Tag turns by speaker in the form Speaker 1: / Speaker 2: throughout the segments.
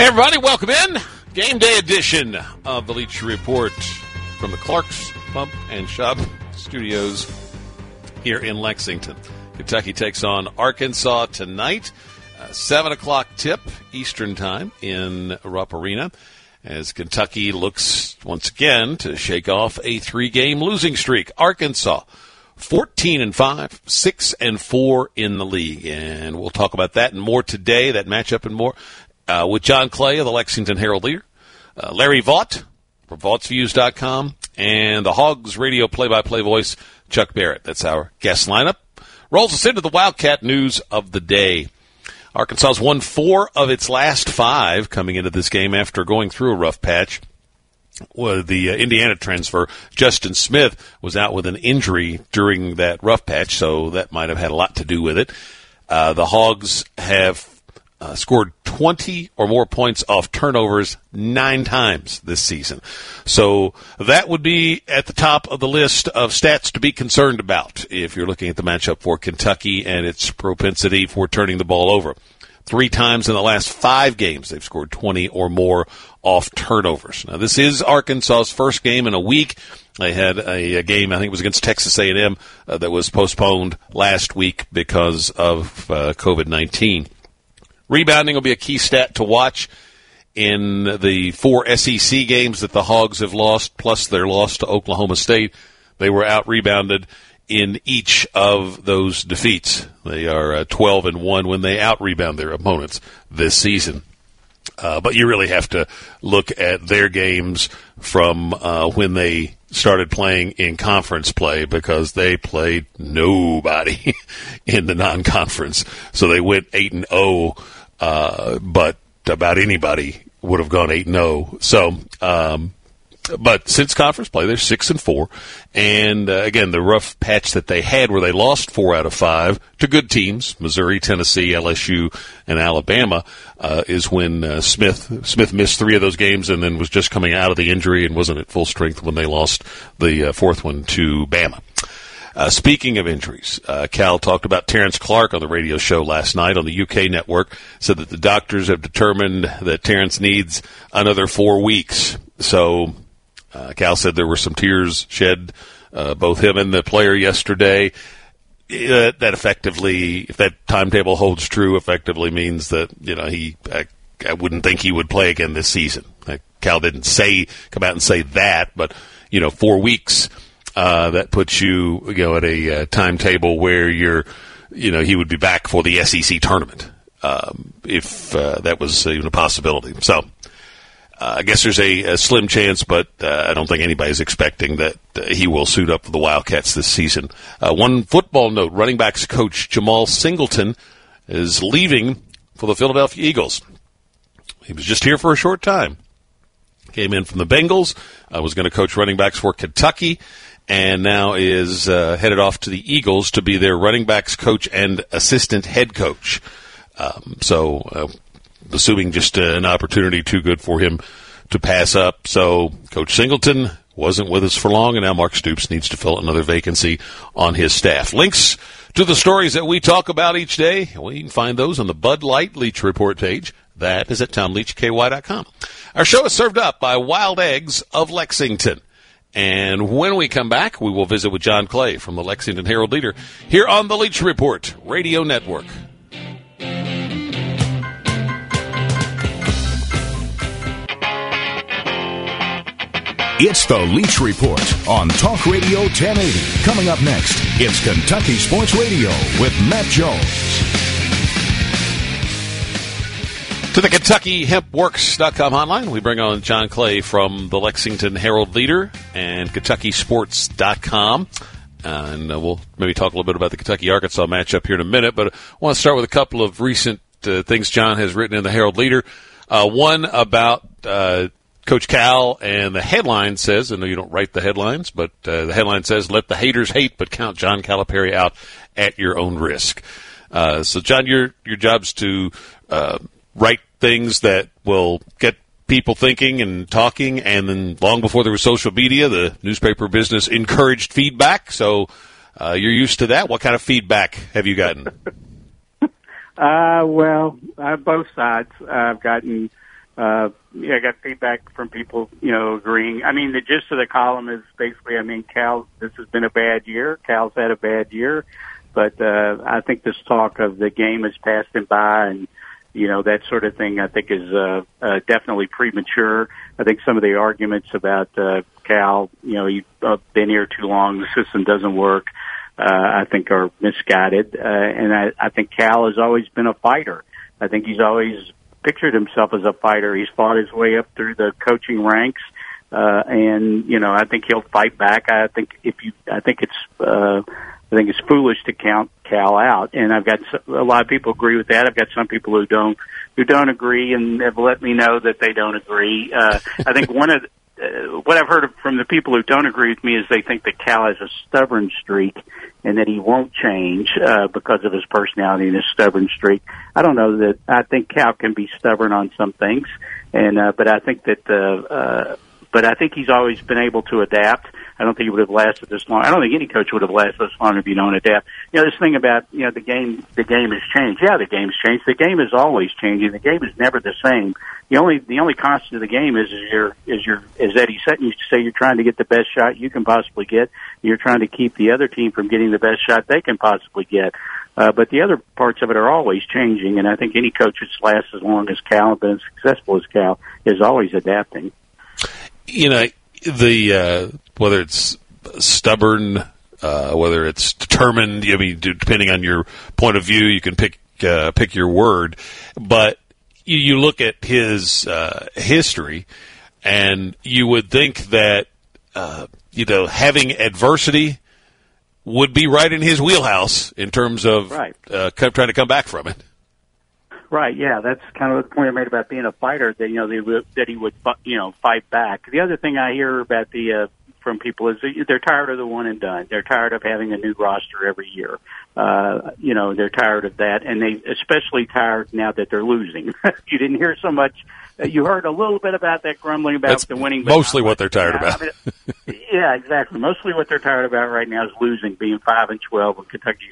Speaker 1: Hey everybody, welcome in. Game day edition of the Leach Report from the Clark's Pump and Shop Studios here in Lexington. Kentucky takes on Arkansas tonight. Uh, 7 o'clock tip Eastern Time in Rupp Arena as Kentucky looks once again to shake off a three game losing streak. Arkansas 14 and 5, 6 and 4 in the league. And we'll talk about that and more today, that matchup and more uh, with John Clay of the Lexington Herald Leader, uh, Larry Vaught from VaughtsViews.com, and the Hogs radio play-by-play voice, Chuck Barrett. That's our guest lineup. Rolls us into the Wildcat news of the day. Arkansas's won four of its last five coming into this game after going through a rough patch. Well, the uh, Indiana transfer, Justin Smith, was out with an injury during that rough patch, so that might have had a lot to do with it. Uh, the Hogs have uh, scored 20 or more points off turnovers nine times this season. So that would be at the top of the list of stats to be concerned about if you're looking at the matchup for Kentucky and its propensity for turning the ball over. Three times in the last five games, they've scored 20 or more off turnovers. Now, this is Arkansas's first game in a week. They had a, a game, I think it was against Texas A&M, uh, that was postponed last week because of uh, COVID-19. Rebounding will be a key stat to watch in the four SEC games that the Hogs have lost, plus their loss to Oklahoma State. They were out rebounded in each of those defeats. They are uh, 12 and 1 when they out rebound their opponents this season. Uh, but you really have to look at their games from uh, when they started playing in conference play because they played nobody in the non-conference. So they went 8 and 0 uh, but about anybody would have gone eight and zero. So, um, but since conference play, they're six and four. And uh, again, the rough patch that they had, where they lost four out of five to good teams, Missouri, Tennessee, LSU, and Alabama, uh, is when uh, Smith Smith missed three of those games and then was just coming out of the injury and wasn't at full strength when they lost the uh, fourth one to Bama. Uh, speaking of injuries, uh, Cal talked about Terrence Clarke on the radio show last night on the UK network. Said that the doctors have determined that Terrence needs another four weeks. So uh, Cal said there were some tears shed, uh, both him and the player yesterday. Uh, that effectively, if that timetable holds true, effectively means that you know he. I, I wouldn't think he would play again this season. Cal didn't say come out and say that, but you know, four weeks uh, that puts you, you know, at a uh, timetable where you're, you know, he would be back for the SEC tournament um, if uh, that was even a possibility. So uh, I guess there's a, a slim chance, but uh, I don't think anybody's expecting that he will suit up for the Wildcats this season. one football note: running backs coach Jemal Singleton is leaving for the Philadelphia Eagles. He was just here for a short time. Came in from the Bengals. I was going to coach running backs for Kentucky and now is uh, headed off to the Eagles to be their running backs coach and assistant head coach. Um, so, uh, assuming just uh, an opportunity too good for him to pass up. So, Coach Singleton wasn't with us for long, and now Mark Stoops needs to fill another vacancy on his staff. Links to the stories that we talk about each day, well, you can find those on the Bud Light Leach Report page. That is at TomLeachKY.com. Our show is served up by Wild Eggs of Lexington. And when we come back, we will visit with John Clay from the Lexington Herald Leader here on the Leach Report Radio Network.
Speaker 2: It's the Leach Report on Talk Radio 1080. Coming up next, it's Kentucky Sports Radio with Matt Jones.
Speaker 1: To the Kentucky KentuckyHempWorks.com hotline, we bring on John Clay from the Lexington Herald Leader and KentuckySports.com. And uh, we'll maybe talk a little bit about the Kentucky Arkansas matchup here in a minute, but I want to start with a couple of recent uh, things John has written in the Herald Leader. Uh, one about uh, Coach Cal, and the headline says, I know you don't write the headlines, but uh, the headline says, "Let the haters hate, but count John Calipari out at your own risk." Uh, so, John, your your job's to uh, write things that will get people thinking and talking, and then long before there was social media, the newspaper business encouraged feedback. So, uh, you're used to that. What kind of feedback have you gotten?
Speaker 3: Uh, well, uh, both sides. I've gotten, uh, yeah, I got feedback from people, you know, agreeing. I mean, the gist of the column is basically, I mean, Cal, this has been a bad year. Cal's had a bad year, but, uh, I think this talk of the game passed him by and, you know, that sort of thing, I think is, uh, uh, definitely premature. I think some of the arguments about, uh, Cal, you know, you've uh, been here too long, the system doesn't work uh, I think are misguided. Uh, and I, I think Cal has always been a fighter. I think he's always pictured himself as a fighter. He's fought his way up through the coaching ranks. Uh, and, you know, I think he'll fight back. I think if you, I think it's, uh, I think it's foolish to count Cal out. And I've got a lot of people agree with that. I've got some people who don't, who don't agree and have let me know that they don't agree. Uh, I think one of, uh, what I've heard from the people who don't agree with me is they think that Cal has a stubborn streak and that he won't change uh, because of his personality and his stubborn streak. I don't know that I think Cal can be stubborn on some things, and uh, but I think that uh, uh, but I think he's always been able to adapt. I don't think he would have lasted this long. I don't think any coach would have lasted this long if you don't adapt. You know, this thing about you know the game, the game has changed. Yeah, the game's changed. The game is always changing. The game is never the same. The only the only constant of the game is is your is your as Eddie Sutton used to say, you're trying to get the best shot you can possibly get. You're trying to keep the other team from getting the best shot they can possibly get. Uh, but the other parts of it are always changing, and I think any coach that's lasts as long as Cal and been as successful as Cal is always adapting
Speaker 1: you know the uh, whether it's stubborn, uh, whether it's determined. I mean, depending on your point of view, you can pick uh, pick your word. But you, you look at his uh, history, and you would think that uh, you know having adversity would be right in his wheelhouse in terms of
Speaker 3: right.
Speaker 1: uh, trying to come back from it.
Speaker 3: Right. Yeah, that's kind of the point I made about being a fighter. That you know they, that he would you know fight back. The other thing I hear about the uh, from people is they're tired of the one and done. They're tired of having a new roster every year. Uh, you know, they're tired of that, and they especially tired now that they're losing. you didn't hear so much uh, you heard a little bit about that grumbling about
Speaker 1: That's
Speaker 3: the winning.
Speaker 1: Mostly what they're tired
Speaker 3: yeah,
Speaker 1: about.
Speaker 3: I mean, yeah, exactly. Mostly what they're tired about right now is losing, being five and twelve, and Kentucky's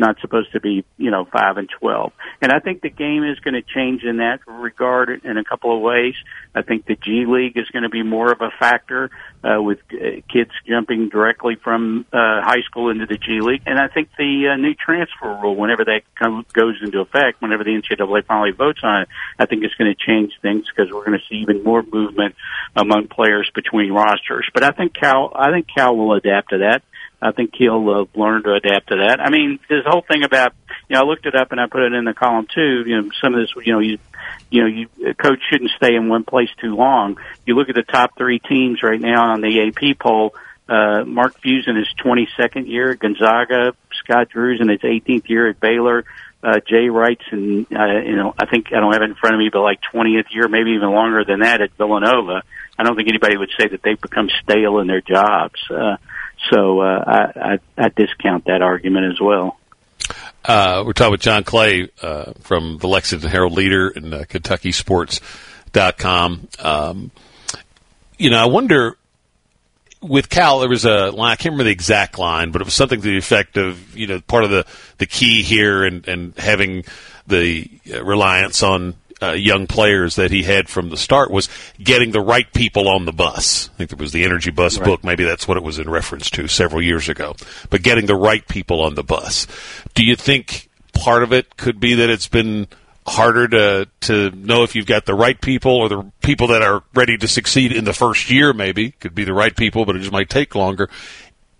Speaker 3: not supposed to be, you know, five and twelve. And I think the game is going to change in that regard in a couple of ways. I think the G League is going to be more of a factor uh, with uh, kids jumping directly from uh, high school into the G League, and I think the uh, new transfer rule, whenever that comes, goes into effect, whenever the NCAA finally votes on it, I think it's going to change things because we're going to see even more movement among players between rosters. But I think Cal, I think Cal will adapt to that. I think he'll uh, learn to adapt to that. I mean, this whole thing about, you know, I looked it up and I put it in the column too. You know, some of this, you know, you, you know, you, a coach shouldn't stay in one place too long. You look at the top three teams right now on the AP poll. Uh, Mark Few's in his 22nd year at Gonzaga. Scott Drew's in his 18th year at Baylor uh, Jay Wright's and uh, you know I think I don't have it in front of me, but like 20th year, maybe even longer than that at Villanova. I don't think anybody would say that they've become stale in their jobs. Uh, so uh, I, I, I discount that argument as well.
Speaker 1: Uh, we're talking with John Clay uh, from the Lexington Herald Leader and uh, KentuckySports.com. Um, you know, I wonder with Cal, there was a line, I can't remember the exact line, but it was something to the effect of, you know, part of the, the key here and, and having the uh, reliance on uh, young players that he had from the start was getting the right people on the bus. I think there was the Energy Bus right. book. Maybe that's what it was in reference to several years ago. But getting the right people on the bus. Do you think part of it could be that it's been harder to to know if you've got the right people or the people that are ready to succeed in the first year. Maybe could be the right people, but it just might take longer.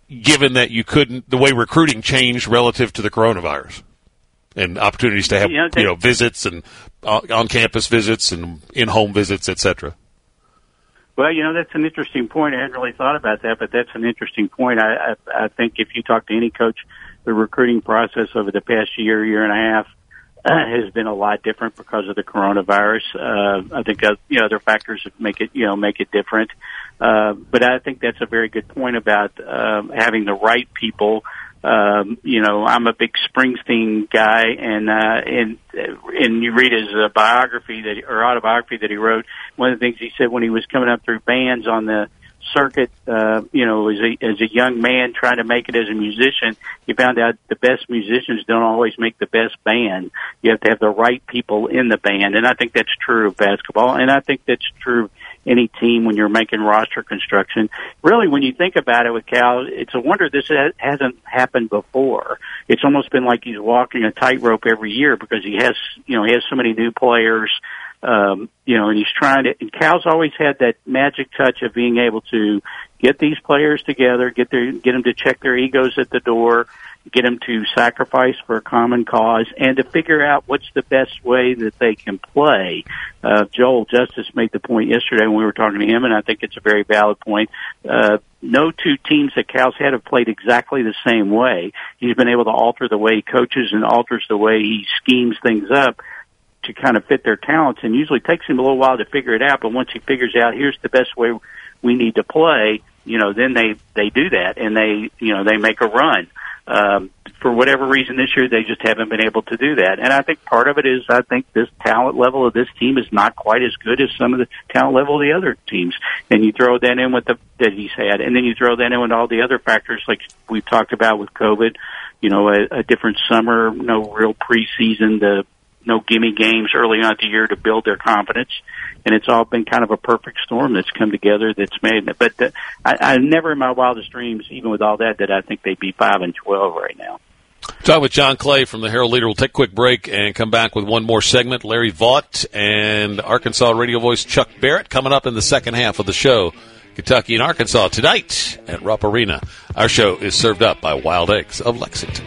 Speaker 1: Given that you couldn't, the way recruiting changed relative to the coronavirus, and opportunities to have you know, visits and on campus visits and in home visits, etc.
Speaker 3: Well, you know that's an interesting point. I hadn't really thought about that, but that's an interesting point. I I, I think if you talk to any coach, the recruiting process over the past year, year and a half has been a lot different because of the coronavirus. Uh, I think uh, you know other factors make it you know make it different. Uh, but I think that's a very good point about um, having the right people. Um, you know, I'm a big Springsteen guy, and uh, and and you read his uh, biography that or autobiography that he wrote. One of the things he said when he was coming up through bands on the circuit, uh, you know, as a, as a young man trying to make it as a musician, he found out the best musicians don't always make the best band. You have to have the right people in the band. And I think that's true of basketball. And I think that's true of any team when you're making roster construction. Really, when you think about it with Cal, it's a wonder this hasn't happened before. It's almost been like he's walking a tightrope every year because he has, you know, he has so many new players um, you know, and he's trying to. And Cal's always had that magic touch of being able to get these players together, get their, get them to check their egos at the door, get them to sacrifice for a common cause, and to figure out what's the best way that they can play. Uh, Joel Justice made the point yesterday when we were talking to him, and I think it's a very valid point. Uh, no two teams that Cal's had have played exactly the same way. He's been able to alter the way he coaches and alters the way he schemes things up to kind of fit their talents and usually takes him a little while to figure it out but once he figures out here's the best way we need to play you know then they they do that and they you know they make a run. Um for whatever reason this year they just haven't been able to do that. And i think part of it is i think this talent level of this team is not quite as good as some of the talent level of the other teams. And you throw that in with the that he's had and then you throw that in with all the other factors like we've talked about with covid you know a, a different summer no real preseason the no gimme games early on the year to build their confidence. And it's all been kind of a perfect storm that's come together that's made it. But the, I, I never in my wildest dreams, even with all that, that I think they'd be 5 and 12 right now.
Speaker 1: Talk with John Clay from the Herald Leader. We'll take a quick break and come back with one more segment. Larry Vaught and Arkansas radio voice Chuck Barrett coming up in the second half of the show. Kentucky and Arkansas tonight at Rupp Arena. Our show is served up by Wild Eggs of Lexington.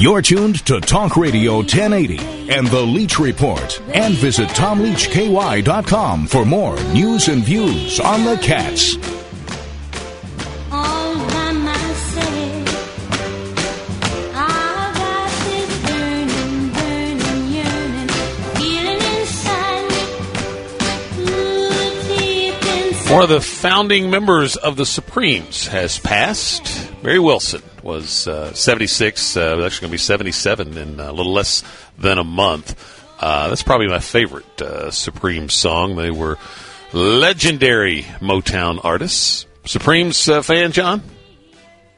Speaker 2: You're tuned to Talk Radio 1080 and The Leach Report. And visit TomLeachKY.com for more news and views on the Cats.
Speaker 1: One of the founding members of the Supremes has passed. Mary Wilson was uh, 76, uh, actually going to be 77 in a little less than a month. Uh, that's probably my favorite uh, Supreme song. They were legendary Motown artists. Supremes uh, fan, John?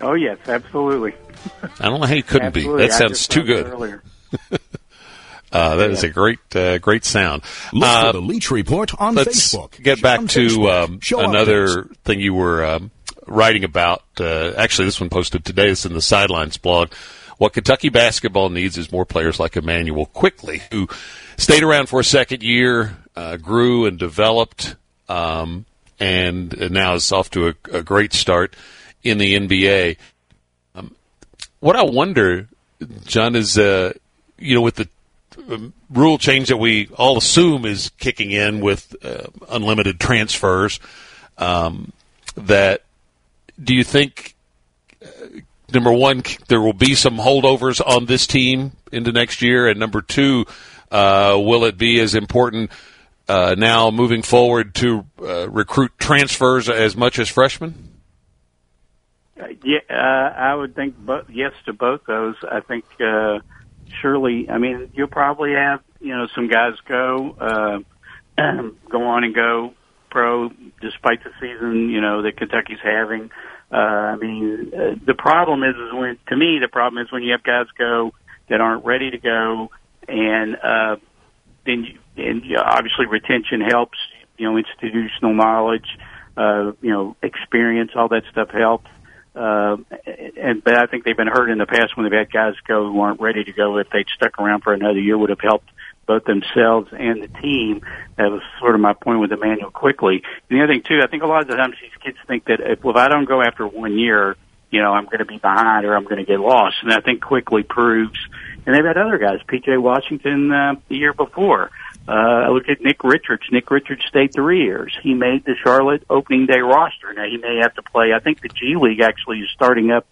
Speaker 3: Oh, yes, absolutely.
Speaker 1: I don't know how you couldn't absolutely. be. That sounds too good. Uh, that yeah. is a great, uh, great sound.
Speaker 2: Look uh, for the Leach Report on
Speaker 1: let's
Speaker 2: Facebook.
Speaker 1: Get back to um, another thing you were um, writing about. Uh, actually, this one posted today. It's in the Sidelines blog. What Kentucky basketball needs is more players like Immanuel Quickley, who stayed around for a second year, uh, grew and developed, um, and now is off to a, a, great start in the NBA. Um, what I wonder, John, is uh, you know with the um, rule change that we all assume is kicking in with uh, unlimited transfers. Um, that do you think? Uh, number one, there will be some holdovers on this team into next year, and number two, uh, will it be as important uh, now moving forward to uh, recruit transfers as much as freshmen?
Speaker 3: Uh, yeah, I would think bo- yes to both those. I think surely, I mean, you'll probably have you know some guys go uh, go on and go pro despite the season you know that Kentucky's having. Uh, I mean, uh, the problem is, is when to me the problem is when you have guys go that aren't ready to go, and uh, then you, and you know, obviously retention helps. You know, institutional knowledge, uh, you know, experience, all that stuff helps. Uh, and but I think they've been hurt in the past when they've had guys go who aren't ready to go. If they'd stuck around for another year, would have helped both themselves and the team. That was sort of my point with Immanuel Quickley. And the other thing too, I think a lot of the times these kids think that if, if I don't go after one year, you know, I'm going to be behind or I'm going to get lost. And I think Quickley proves. And they've had other guys, P.J. Washington uh, the year before. Uh, look at Nick Richards. Nick Richards stayed three years. He made the Charlotte opening day roster. Now he may have to play. I think the G League actually is starting up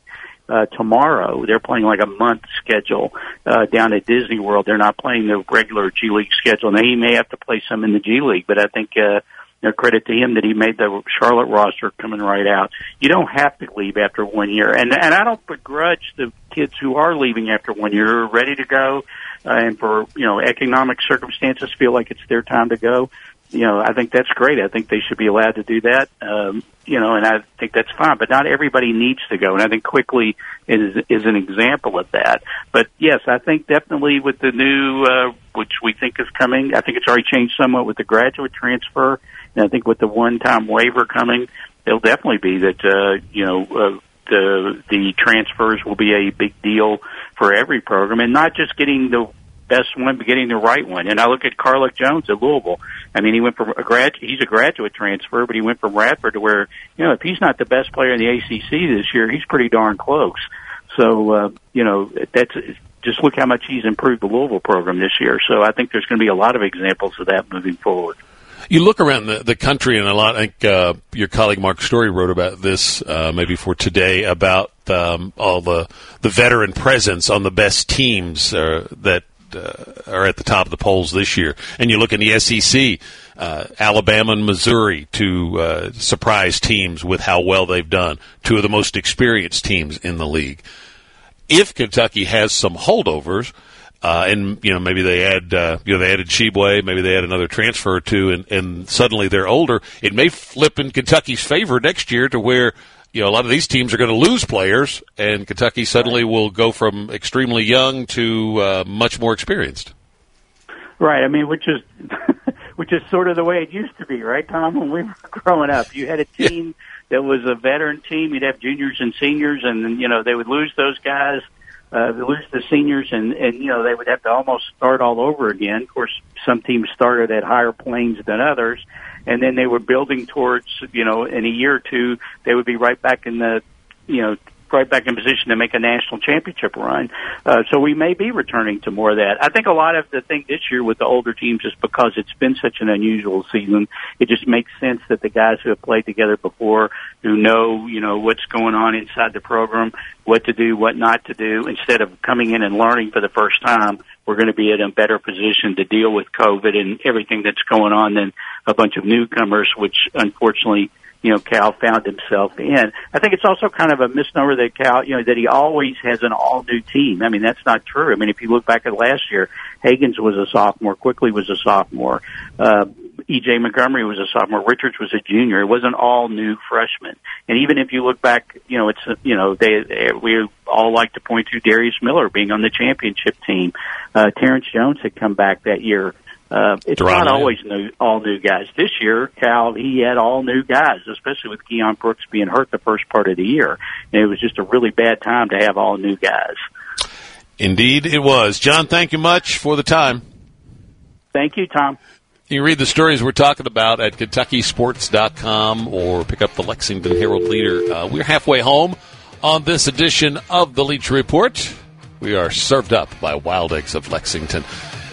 Speaker 3: uh, tomorrow. They're playing like a month schedule uh, down at Disney World. They're not playing the regular G League schedule. Now he may have to play some in the G League, but I think uh, you credit to him that he made the Charlotte roster coming right out. You don't have to leave after one year, and and I don't begrudge the kids who are leaving after one year, ready to go, uh, and for you know economic circumstances feel like it's their time to go. You know, I think that's great. I think they should be allowed to do that. Um, you know, and I think that's fine. But not everybody needs to go, and I think Quickley is is an example of that. But yes, I think definitely with the new, uh, which we think is coming, I think it's already changed somewhat with the graduate transfer and I think with the one-time waiver coming, it'll definitely be that uh, you know uh, the the transfers will be a big deal for every program, and not just getting the best one, but getting the right one. And I look at Carlik Jones at Louisville. I mean, he went from a grad, he's a graduate transfer, but he went from Radford to where, you know, if he's not the best player in the ACC this year, he's pretty darn close. So, uh, you know, that's, just look how much he's improved the Louisville program this year. So I think there's going to be a lot of examples of that moving forward.
Speaker 1: You look around the, the country, and a lot. I think uh, your colleague Mark Story wrote about this uh, maybe for today about um, all the the veteran presence on the best teams uh, that are at the top of the polls this year. And you look in the SEC, uh, Alabama and Missouri, two uh, surprise teams with how well they've done, two of the most experienced teams in the league. If Kentucky has some holdovers uh, and you know maybe they add uh, you know they added Tshiebwe, maybe they add another transfer or two, and, and suddenly they're older. It may flip in Kentucky's favor next year to where you know a lot of these teams are going to lose players, and Kentucky suddenly will go from extremely young to uh, much more experienced.
Speaker 3: Right. I mean, which is which is sort of the way it used to be, right, Tom? When we were growing up, you had a team yeah. that was a veteran team. You'd have juniors and seniors, and you know they would lose those guys uh, they lose the seniors, and and you know they would have to almost start all over again. Of course, some teams started at higher planes than others, and then they were building towards you know in a year or two they would be right back in the you know right back in position to make a national championship run. Uh, so we may be returning to more of that. I think a lot of the thing this year with the older teams is because it's been such an unusual season. It just makes sense that the guys who have played together before, who know, you know, what's going on inside the program, what to do, what not to do, instead of coming in and learning for the first time, we're going to be in a better position to deal with COVID and everything that's going on than a bunch of newcomers, which unfortunately you know, Cal found himself in. I think it's also kind of a misnomer that Cal, you know, that he always has an all new team. I mean, that's not true. I mean, if you look back at last year, Hagans was a sophomore, Quickley was a sophomore, uh, EJ Montgomery was a sophomore, Richards was a junior. It wasn't all new freshmen. And even if you look back, you know, it's, you know, they, we all like to point to Darius Miller being on the championship team. Uh, Terrence Jones had come back that year uh, it's not always new, all new guys. This year, Cal, he had all new guys, especially with Keion Brooks being hurt the first part of the year. And it was just a really bad time to have all new guys.
Speaker 1: Indeed, it was. John, thank you much for the time.
Speaker 3: Thank you, Tom.
Speaker 1: You can read the stories we're talking about at KentuckySports.com or pick up the Lexington Herald Leader. Uh, we're halfway home on this edition of the Leach Report. We are served up by Wild Eggs of Lexington.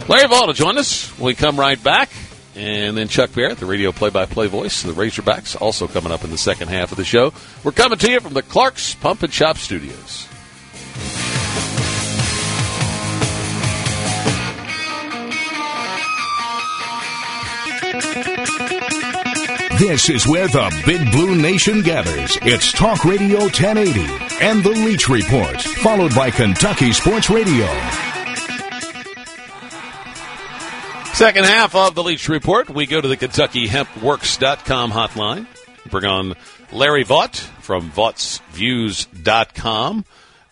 Speaker 1: Larry Vaught will join us we come right back. And then Chuck Barrett, the radio play-by-play voice of the Razorbacks, also coming up in the second half of the show. We're coming to you from the Clark's Pump and Shop Studios.
Speaker 2: This is where the Big Blue Nation gathers. It's Talk Radio 1080 and The Leach Report, followed by Kentucky Sports Radio.
Speaker 1: Second half of the Leach Report, we go to the KentuckyHempWorks.com hotline. Bring on Larry Vaught from VaughtsViews.com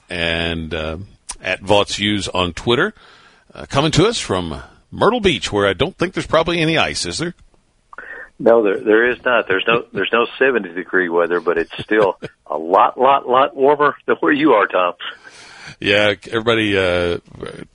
Speaker 1: and uh, at Vaught's Views on Twitter. Uh, coming to us from Myrtle Beach, where I don't think there's probably any ice, is there?
Speaker 4: No, there there is not. There's no there's no 70 degree weather, but it's still a lot lot lot warmer than where you are, Tom
Speaker 1: yeah, everybody uh,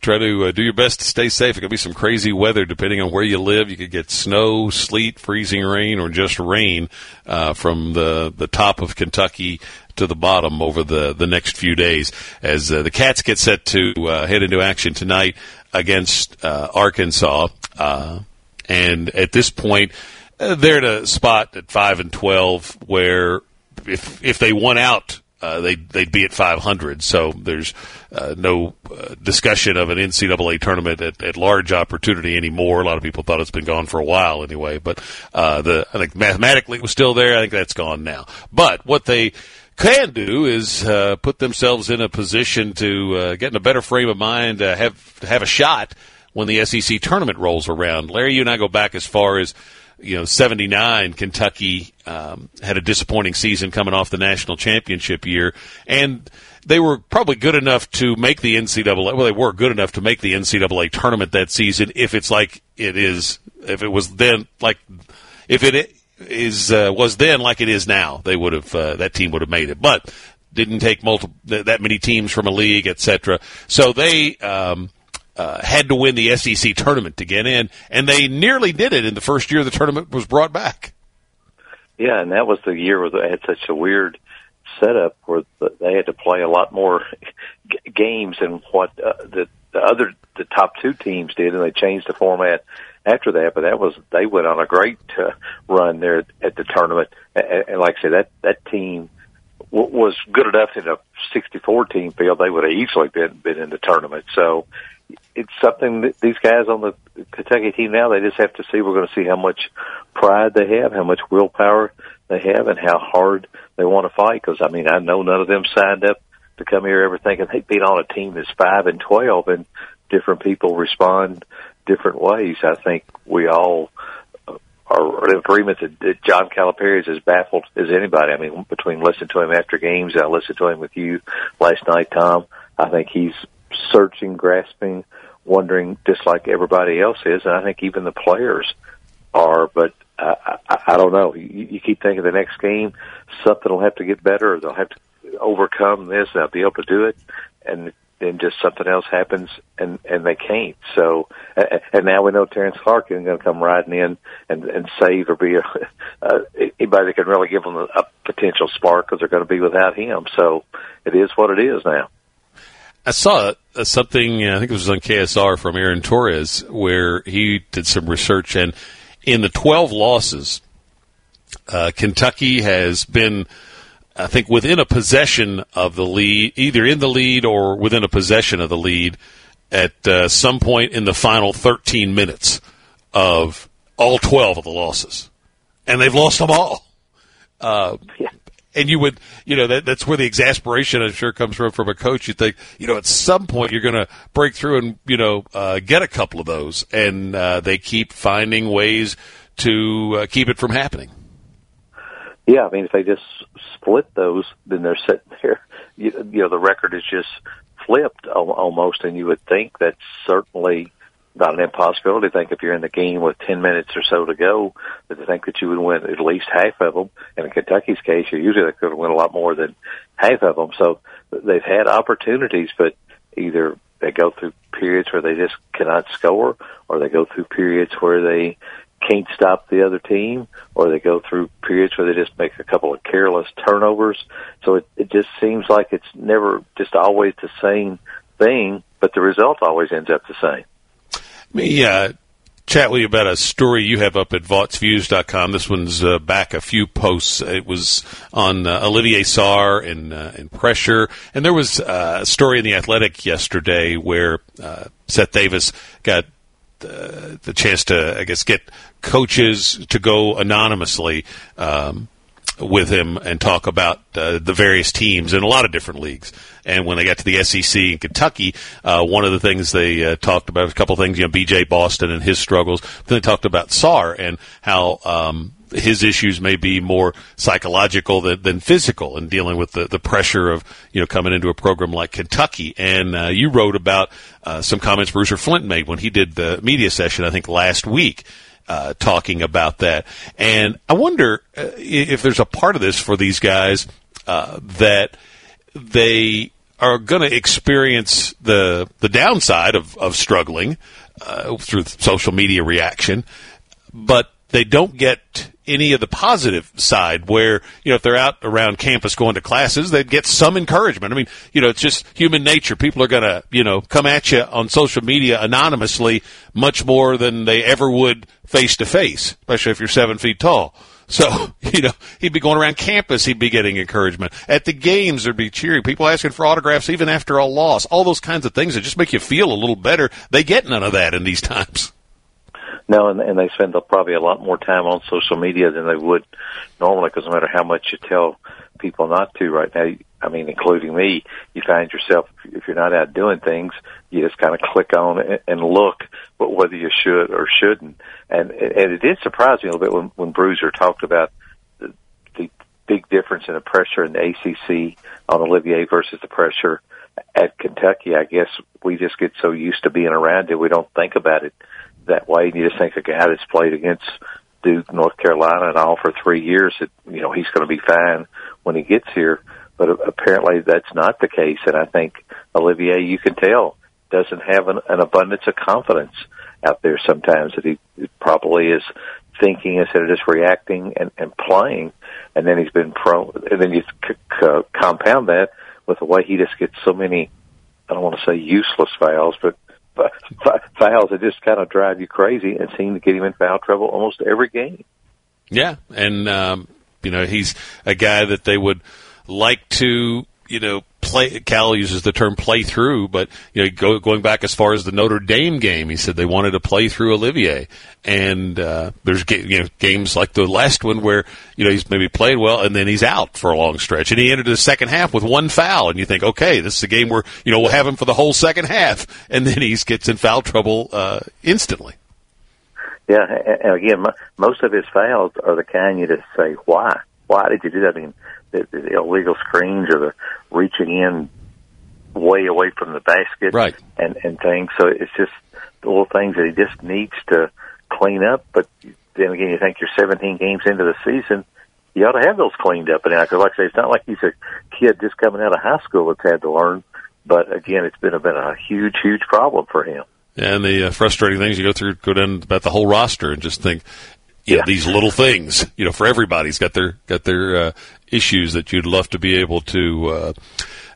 Speaker 1: try to uh, do your best to stay safe. It could be some crazy weather depending on where you live. You could get snow, sleet, freezing rain, or just rain uh, from the the top of Kentucky to the bottom over the the next few days as uh, the Cats get set to uh, head into action tonight against uh, Arkansas. Uh, and at this point, they're at a spot at five and twelve where if if they won out uh, they'd, they'd be at 500. So there's uh, no uh, discussion of an NCAA tournament at, at, large opportunity anymore. A lot of people thought it's been gone for a while anyway. But uh, the I think mathematically it was still there. I think that's gone now. But what they can do is uh, put themselves in a position to get in a better frame of mind, have have a shot when the SEC tournament rolls around. Larry, you and I go back as far as you know, 79, Kentucky um, had a disappointing season coming off the national championship year. And they were probably good enough to make the NCAA. Well, they were good enough to make the NCAA tournament that season if it's like it is, if it was then like, if it is, uh, was then like it is now, they would have, uh, that team would have made it. But didn't take multiple, that many teams from a league, etc. So they, um, uh, had to win the SEC tournament to get in, and they nearly did it in the first year the tournament was brought back.
Speaker 4: Yeah, and that was the year where they had such a weird setup where they had to play a lot more games than what uh, the, the other the top two teams did, and they changed the format after that. But that was they went on a great uh, run there at the tournament, and, and like I said, that that team was good enough in a 64 team field. They would have easily been been in the tournament. So it's something that these guys on the Kentucky team now they just have to see. We're going to see how much pride they have, how much willpower they have, and how hard they want to fight. Because I mean, I know none of them signed up to come here ever thinking they'd be on a team that's five and twelve, and different people respond different ways. I think we all uh, are in agreement that John Calipari is as baffled as anybody. I mean, between listening to him after games, I listened to him with you last night, Tom. I think he's searching, grasping, wondering, just like everybody else is, and I think even the players are. But I, I, I don't know. You, you keep thinking the next game, something will have to get better, or they'll have to overcome this. They'll be able to do it, and then just something else happens and and they can't. So and now we know Terrence Clarke isn't going to come riding in and and save or be a, uh, anybody that can really give them a potential spark because they're going to be without him. So it is what it is now.
Speaker 1: I saw uh, something, I think it was on KSR from Aaron Torres, where he did some research, and in the 12 losses, uh, Kentucky has been, I think, within a possession of the lead, either in the lead or within a possession of the lead at uh, some point in the final 13 minutes of all 12 of the losses. And they've lost them all. Uh, yeah and you would, you know, that, that's where the exasperation, I'm sure, comes from from a coach. You think, you know, at some point you're going to break through and, you know, uh, get a couple of those, and uh, they keep finding ways to uh, keep it from happening.
Speaker 4: Yeah, I mean, if they just split those, then they're sitting there. You, you know, the record is just flipped almost, and you would think that's certainly not an impossibility to think if you're in the game with 10 minutes or so to go, that to think that you would win at least half of them. And in Kentucky's case, you usually could win a lot more than half of them. So they've had opportunities, but either they go through periods where they just cannot score, or they go through periods where they can't stop the other team, or they go through periods where they just make a couple of careless turnovers. So it, it just seems like it's never just always the same thing, but the result always ends up the same
Speaker 1: me uh, chat with you about a story you have up at VaughtsViews.com. This one's uh, back a few posts. It was on uh, Olivier Sarr and, uh, and pressure. And there was uh, a story in The Athletic yesterday where uh, Seth Davis got the chance to, I guess, get coaches to go anonymously. Um, with him and talk about uh, the various teams in a lot of different leagues. And when they got to the SEC in Kentucky, uh, one of the things they uh, talked about a couple things, you know, B.J. Boston and his struggles. Then they talked about Sarr and how um, his issues may be more psychological than, than physical in dealing with the, the pressure of you know coming into a program like Kentucky. And uh, you wrote about uh, some comments Bruiser Flint made when he did the media session, I think last week uh, talking about that. And I wonder uh, if there's a part of this for these guys uh, that they are going to experience the the downside of, of struggling uh, through social media reaction, but they don't get any of the positive side where, you know, if they're out around campus going to classes, they'd get some encouragement. I mean, you know, it's just human nature. People are going to, you know, come at you on social media anonymously much more than they ever would face to face, especially if you're seven feet tall. So, you know, he'd be going around campus, he'd be getting encouragement. At the games, there'd be cheering, people asking for autographs even after a loss. All those kinds of things that just make you feel a little better. They get none of that in these times.
Speaker 4: No, and, and they spend probably a lot more time on social media than they would normally because no matter how much you tell people not to right now, I mean, including me, you find yourself, if you're not out doing things, you just kind of click on and look but whether you should or shouldn't. And, and it did surprise me a little bit when, when Bruiser talked about the, the big difference in the pressure in the ACC on Olivier versus the pressure at Kentucky. I guess we just get so used to being around it, we don't think about it that way. And you just think a guy that's played against Duke, North Carolina, and all for three years, that you know he's going to be fine when he gets here. But apparently that's not the case, and I think Olivier, you can tell, doesn't have an, an abundance of confidence out there sometimes that he probably is thinking instead of just reacting and, and playing. And then he's been pro, and then you c- c- compound that with the way he just gets so many, I don't want to say useless fouls, but fouls that just kind of drive you crazy and seem to get him in foul trouble almost every game.
Speaker 1: Yeah, and um, you know he's a guy that they would like to you know play. Cal uses the term play through, but you know go, going back as far as the Notre Dame game, he said they wanted to play through Olivier, and uh, there's you know games like the last one where you know he's maybe played well and then he's out for a long stretch, and he entered the second half with one foul, and you think okay, this is a game where you know we'll have him for the whole second half, and then he gets in foul trouble uh, instantly.
Speaker 4: Yeah, and again, most of his fouls are the kind you just say, "Why? Why did you do that?" The, the illegal screens or the reaching in way away from the basket,
Speaker 1: right?
Speaker 4: And and things. So it's just the little things that he just needs to clean up. But then again, you think you're 17 games into the season, you ought to have those cleaned up. And because, like I say, it's not like he's a kid just coming out of high school that's had to learn. But again, it's been a, been a huge, huge problem for him.
Speaker 1: And the uh, frustrating things you go through, go down about the whole roster and just think, you know, these little things, you know, for everybody's got their got their uh, issues that you'd love to be able to uh,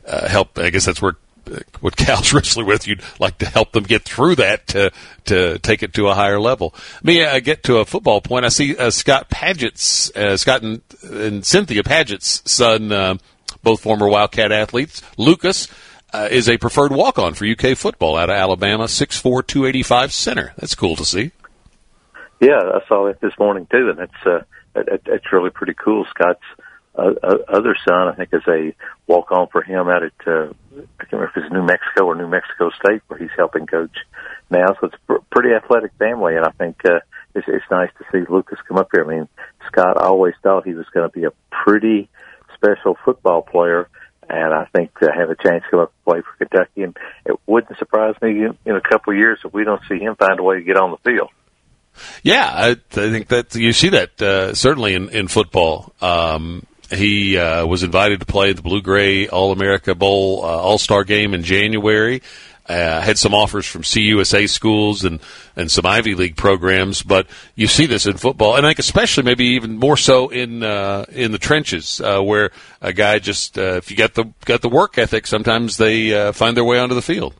Speaker 1: uh, help. I guess that's where uh, what Cal's wrestling with. You'd like to help them get through that to to take it to a higher level. Me, I get to a football point. I see uh, Scott Padgett's, uh, Scott and, and, Cynthia Padgett's son, uh, both former Wildcat athletes. Lucas uh, is a preferred walk on for UK football out of Alabama, six four two eighty five center. That's cool to see.
Speaker 4: Yeah, I saw it this morning too, and it's uh, it, it's really pretty cool. Scott's uh, uh, other son, I think, is a walk on for him out at uh, I can't remember if it's New Mexico or New Mexico State, where he's helping coach now. So it's a pretty athletic family, and I think uh, it's, it's nice to see Lucas come up here. I mean, Scott always thought he was going to be a pretty special football player, and I think to have a chance to come up and play for Kentucky, and it wouldn't surprise me in, in a couple of years if we don't see him find a way to get on the field.
Speaker 1: Yeah, I, I think that you see that uh, certainly in in football. Um, he uh, was invited to play the Blue Gray All America Bowl uh, All Star game in January. Uh, had some offers from CUSA schools and, and some Ivy League programs, but you see this in football, and I think especially maybe even more so in uh, in the trenches, uh, where a guy just uh, if you got the got the work ethic, sometimes they uh, find their way onto the field.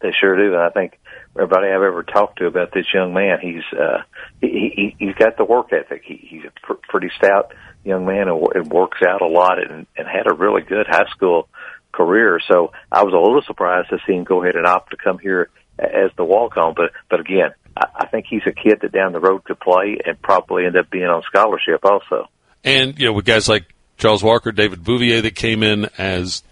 Speaker 4: They sure do, and I think everybody I've ever talked to about this young man. He's uh, he, he he's got the work ethic. He, he's a pr- pretty stout young man and, and works out a lot and, and had a really good high school career. So I was a little surprised to see him go ahead and opt to come here as the walk on. But but again, I, I think he's a kid that down the road could play and probably end up being on scholarship also.
Speaker 1: And you know, with guys like Charles Walker, David Bouvier that came in as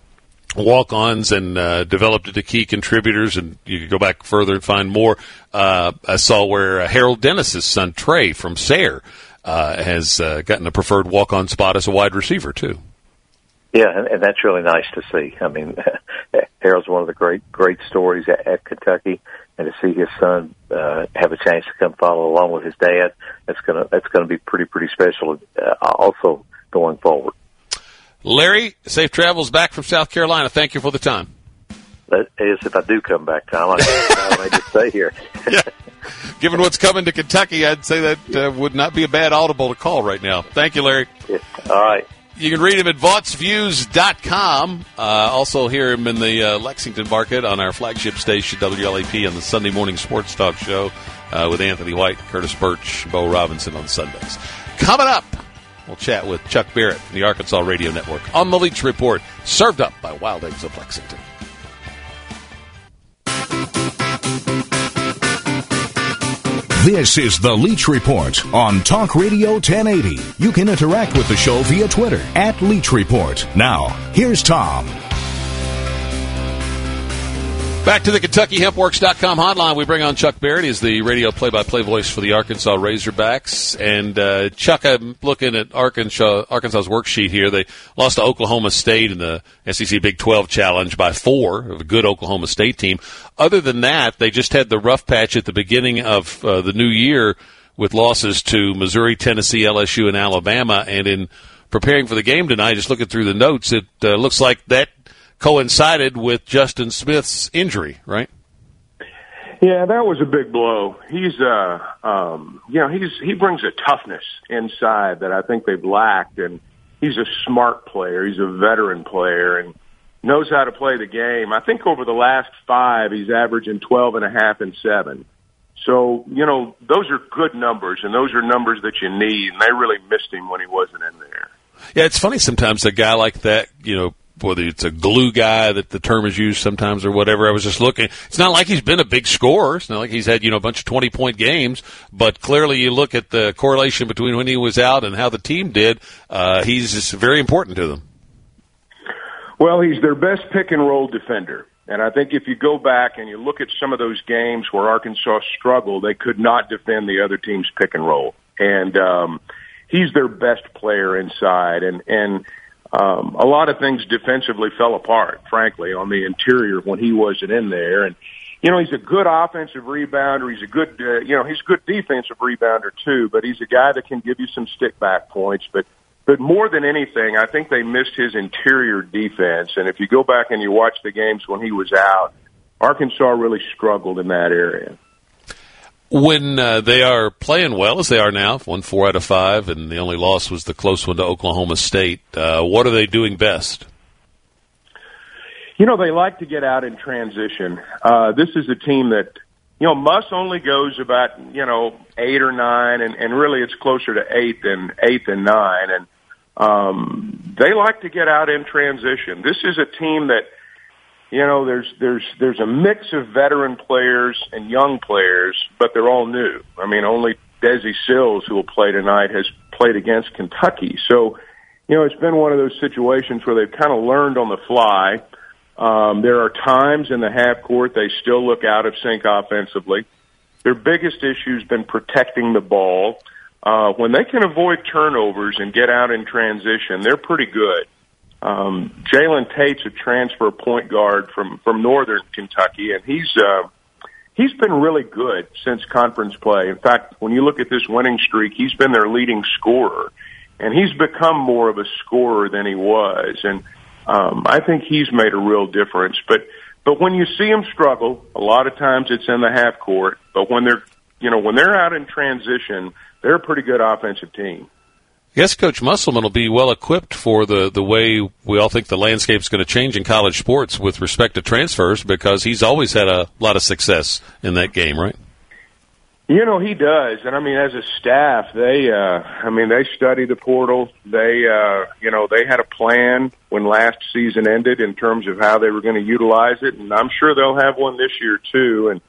Speaker 1: walk-ons and uh, developed into key contributors, and you can go back further and find more. Uh, I saw where uh, Harold Dennis's son Trey from Sayre uh, has uh, gotten a preferred walk-on spot as a wide receiver too.
Speaker 4: Yeah, and, and that's really nice to see. I mean, Harold's one of the great great stories at, at Kentucky, and to see his son uh, have a chance to come follow along with his dad, that's gonna that's gonna be pretty pretty special. Uh, also going forward.
Speaker 1: Larry, safe travels back from South Carolina. Thank you for the time.
Speaker 4: that is if I do come back, Tom. I, may just stay here.
Speaker 1: yeah. Given what's coming to Kentucky, I'd say that uh, would not be a bad audible to call right now. Thank you, Larry.
Speaker 4: Yeah. All right.
Speaker 1: You can read him at VaughtsViews.com. Uh, also hear him in the uh, Lexington market on our flagship station, WLAP, on the Sunday Morning Sports Talk Show uh, with Anthony White, Curtis Birch, Bo Robinson on Sundays. Coming up, we'll chat with Chuck Barrett from the Arkansas Radio Network on the Leach Report, served up by Wild Eggs of Lexington.
Speaker 2: This is the Leach Report on Talk Radio 1080. You can interact with the show via Twitter at Leach Report. Now, here's Tom.
Speaker 1: Back to the KentuckyHempWorks.com hotline. We bring on Chuck Barrett. He's the radio play-by-play voice for the Arkansas Razorbacks. And uh, Chuck, I'm looking at Arkansas Arkansas's worksheet here. They lost to Oklahoma State in the SEC Big 12 Challenge by four. Of a good Oklahoma State team. Other than that, they just had the rough patch at the beginning of uh, the new year with losses to Missouri, Tennessee, LSU, and Alabama. And in preparing for the game tonight, just looking through the notes, it uh, looks like that coincided with Justin Smith's injury, right?
Speaker 5: Yeah, that was a big blow. He's uh um you know, he's he brings a toughness inside that I think they've lacked and he's a smart player. He's a veteran player and knows how to play the game. I think over the last 5 he's averaging twelve and a half and 7. So, you know, those are good numbers and those are numbers that you need and they really missed him when he wasn't in there.
Speaker 1: Yeah, it's funny sometimes a guy like that, you know, whether it's a glue guy that the term is used sometimes or whatever. I was just looking. It's not like he's been a big scorer. It's not like he's had, you know, a bunch of 20 point games, but clearly you look at the correlation between when he was out and how the team did. Uh, he's very important to them.
Speaker 5: Well, he's their best pick and roll defender. And I think if you go back and you look at some of those games where Arkansas struggled, they could not defend the other team's pick and roll. And, um, he's their best player inside. And, and, um, a lot of things defensively fell apart, frankly, on the interior when he wasn't in there. And, you know, he's a good offensive rebounder. He's a good, uh, you know, he's a good defensive rebounder too, but he's a guy that can give you some stick back points. But, but more than anything, I think they missed his interior defense. And if you go back and you watch the games when he was out, Arkansas really struggled in that area
Speaker 1: when uh, they are playing well as they are now, won four out of five, and the only loss was the close one to Oklahoma State. Uh, what are they doing best?
Speaker 5: You know, they like to get out in transition. Uh, this is a team that, you know, Muss only goes about, you know, eight or nine, and, and really it's closer to eight than eight than nine. And um, they like to get out in transition. This is a team that you know, there's there's there's a mix of veteran players and young players, but they're all new. I mean, only Desi Sills, who will play tonight, has played against Kentucky. So, you know, it's been one of those situations where they've kind of learned on the fly. Um, there are times in the half court they still look out of sync offensively. Their biggest issue has been protecting the ball. Uh, when they can avoid turnovers and get out in transition, they're pretty good. Um, Jalen Tate's a transfer point guard from from Northern Kentucky, and he's uh, he's been really good since conference play. In fact, when you look at this winning streak, he's been their leading scorer, and he's become more of a scorer than he was. And um, I think he's made a real difference. But but when you see him struggle, a lot of times it's in the half court. But when they're you know when they're out in transition, they're a pretty good offensive team.
Speaker 1: I guess Coach Musselman will be well equipped for the, the way we all think the landscape is going to change in college sports with respect to transfers because he's always had a lot of success in that game, right?
Speaker 5: You know he does, and I mean as a staff, they, uh, I mean they study the portal. They, uh, you know, they had a plan when last season ended in terms of how they were going to utilize it, and I'm sure they'll have one this year too. And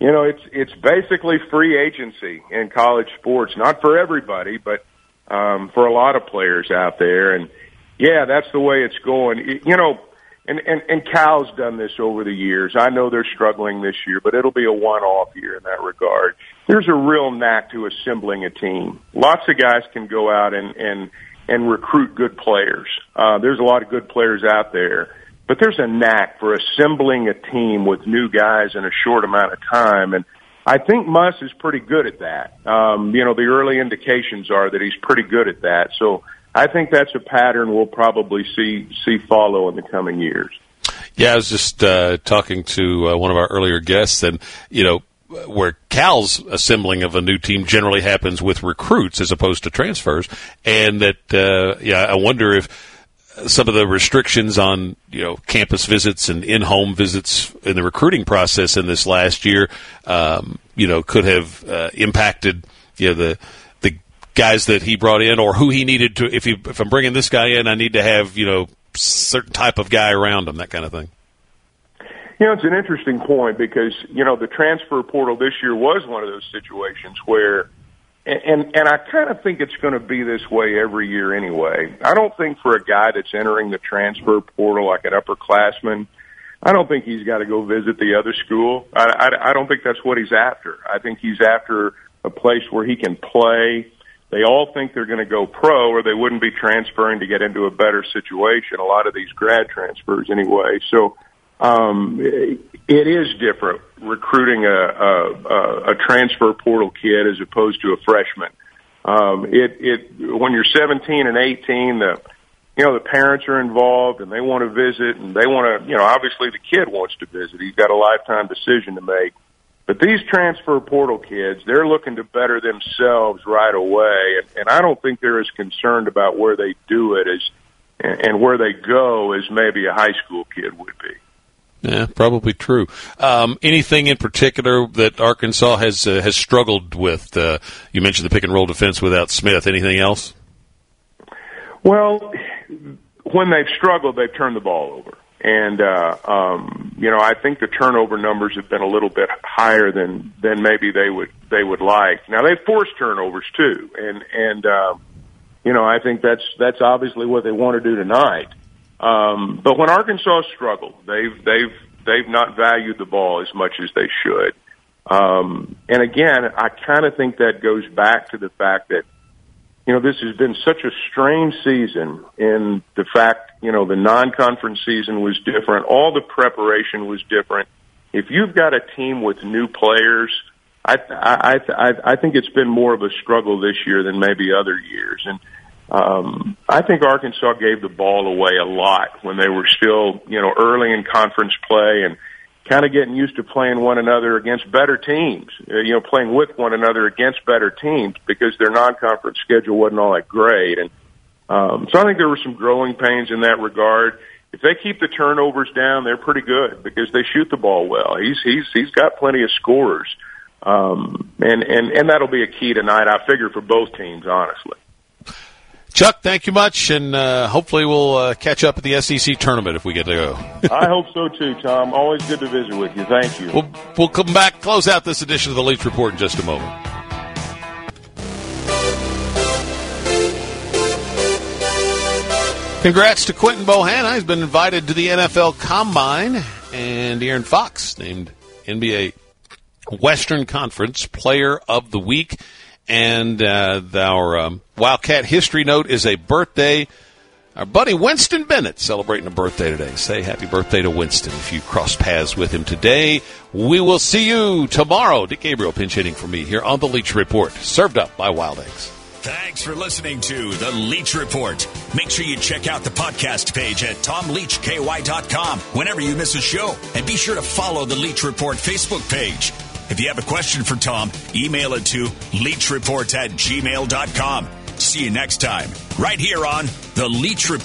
Speaker 5: you know, it's it's basically free agency in college sports, not for everybody, but um, for a lot of players out there. And yeah, that's the way it's going. You know, and, and, and Cal's done this over the years. I know they're struggling this year, but it'll be a one-off year in that regard. There's a real knack to assembling a team. Lots of guys can go out and, and, and recruit good players. Uh, there's a lot of good players out there, but there's a knack for assembling a team with new guys in a short amount of time. And I think Muss is pretty good at that. Um, you know, the early indications are that he's pretty good at that. So I think that's a pattern we'll probably see see follow in the coming years.
Speaker 1: Yeah, I was just uh, talking to uh, one of our earlier guests, and you know where Cal's assembling of a new team generally happens with recruits as opposed to transfers, and that uh, yeah, I wonder if some of the restrictions on you know campus visits and in-home visits in the recruiting process in this last year, um, you know, could have uh, impacted you know the the guys that he brought in or who he needed to. If he if I'm bringing this guy in, I need to have you know certain type of guy around him, that kind of thing.
Speaker 5: You know, it's an interesting point because you know the transfer portal this year was one of those situations where and and I kind of think it's going to be this way every year anyway. I don't think for a guy that's entering the transfer portal like an upperclassman, I don't think he's got to go visit the other school. I, I, I don't think that's what he's after. I think he's after a place where he can play. They all think they're going to go pro, or they wouldn't be transferring to get into a better situation. A lot of these grad transfers, anyway. So um, it, it is different recruiting a, a, a transfer portal kid as opposed to a freshman. Um, it, it, when you're 17 and 18, the, you know, the parents are involved and they want to visit and they want to, you know, obviously the kid wants to visit. He's got a lifetime decision to make. But these transfer portal kids, they're looking to better themselves right away. And, and I don't think they're as concerned about where they do it as, and, and where they go as maybe a high school kid would be.
Speaker 1: Yeah, probably true. Um, anything in particular that Arkansas has uh, has struggled with? Uh, you mentioned the pick and roll defense without Smith. Anything else?
Speaker 5: Well, when they've struggled, they've turned the ball over, and uh, um, you know I think the turnover numbers have been a little bit higher than than maybe they would they would like. Now they've forced turnovers too, and and uh, you know I think that's that's obviously what they want to do tonight. Um, but when Arkansas struggled, they've they've they've not valued the ball as much as they should. Um, and again, I kind of think that goes back to the fact that you know this has been such a strange season. In the fact, you know, the non-conference season was different. All the preparation was different. If you've got a team with new players, I I I, I think it's been more of a struggle this year than maybe other years. And um, I think Arkansas gave the ball away a lot when they were still, you know, early in conference play and kind of getting used to playing one another against better teams, uh, you know, playing with one another against better teams because their non-conference schedule wasn't all that great. And um, so I think there were some growing pains in that regard. If they keep the turnovers down, they're pretty good because they shoot the ball well. He's he's he's got plenty of scores, um, and and and that'll be a key tonight. I figure for both teams, honestly.
Speaker 1: Chuck, thank you much, and uh, hopefully we'll uh, catch up at the SEC tournament if we get to go.
Speaker 5: I hope so too, Tom. Always good to visit with you. Thank you.
Speaker 1: We'll, we'll come back, close out this edition of the Leach Report in just a moment. Congrats to Quinton Bohanna. He's been invited to the NFL Combine, and Aaron Fox named NBA Western Conference Player of the Week. And uh, our um, Wildcat history note is a birthday. Our buddy Winston Bennett celebrating a birthday today. Say happy birthday to Winston if you cross paths with him today. We will see you tomorrow. Dick Gabriel pinch hitting for me here on the Leach Report, served up by Wild Eggs.
Speaker 6: Thanks for listening to the Leach Report. Make sure you check out the podcast page at tomleachky.com whenever you miss a show. And be sure to follow the Leach Report Facebook page. If you have a question for Tom, email it to leachreport at gmail.com. See you next time, right here on The Leach Report.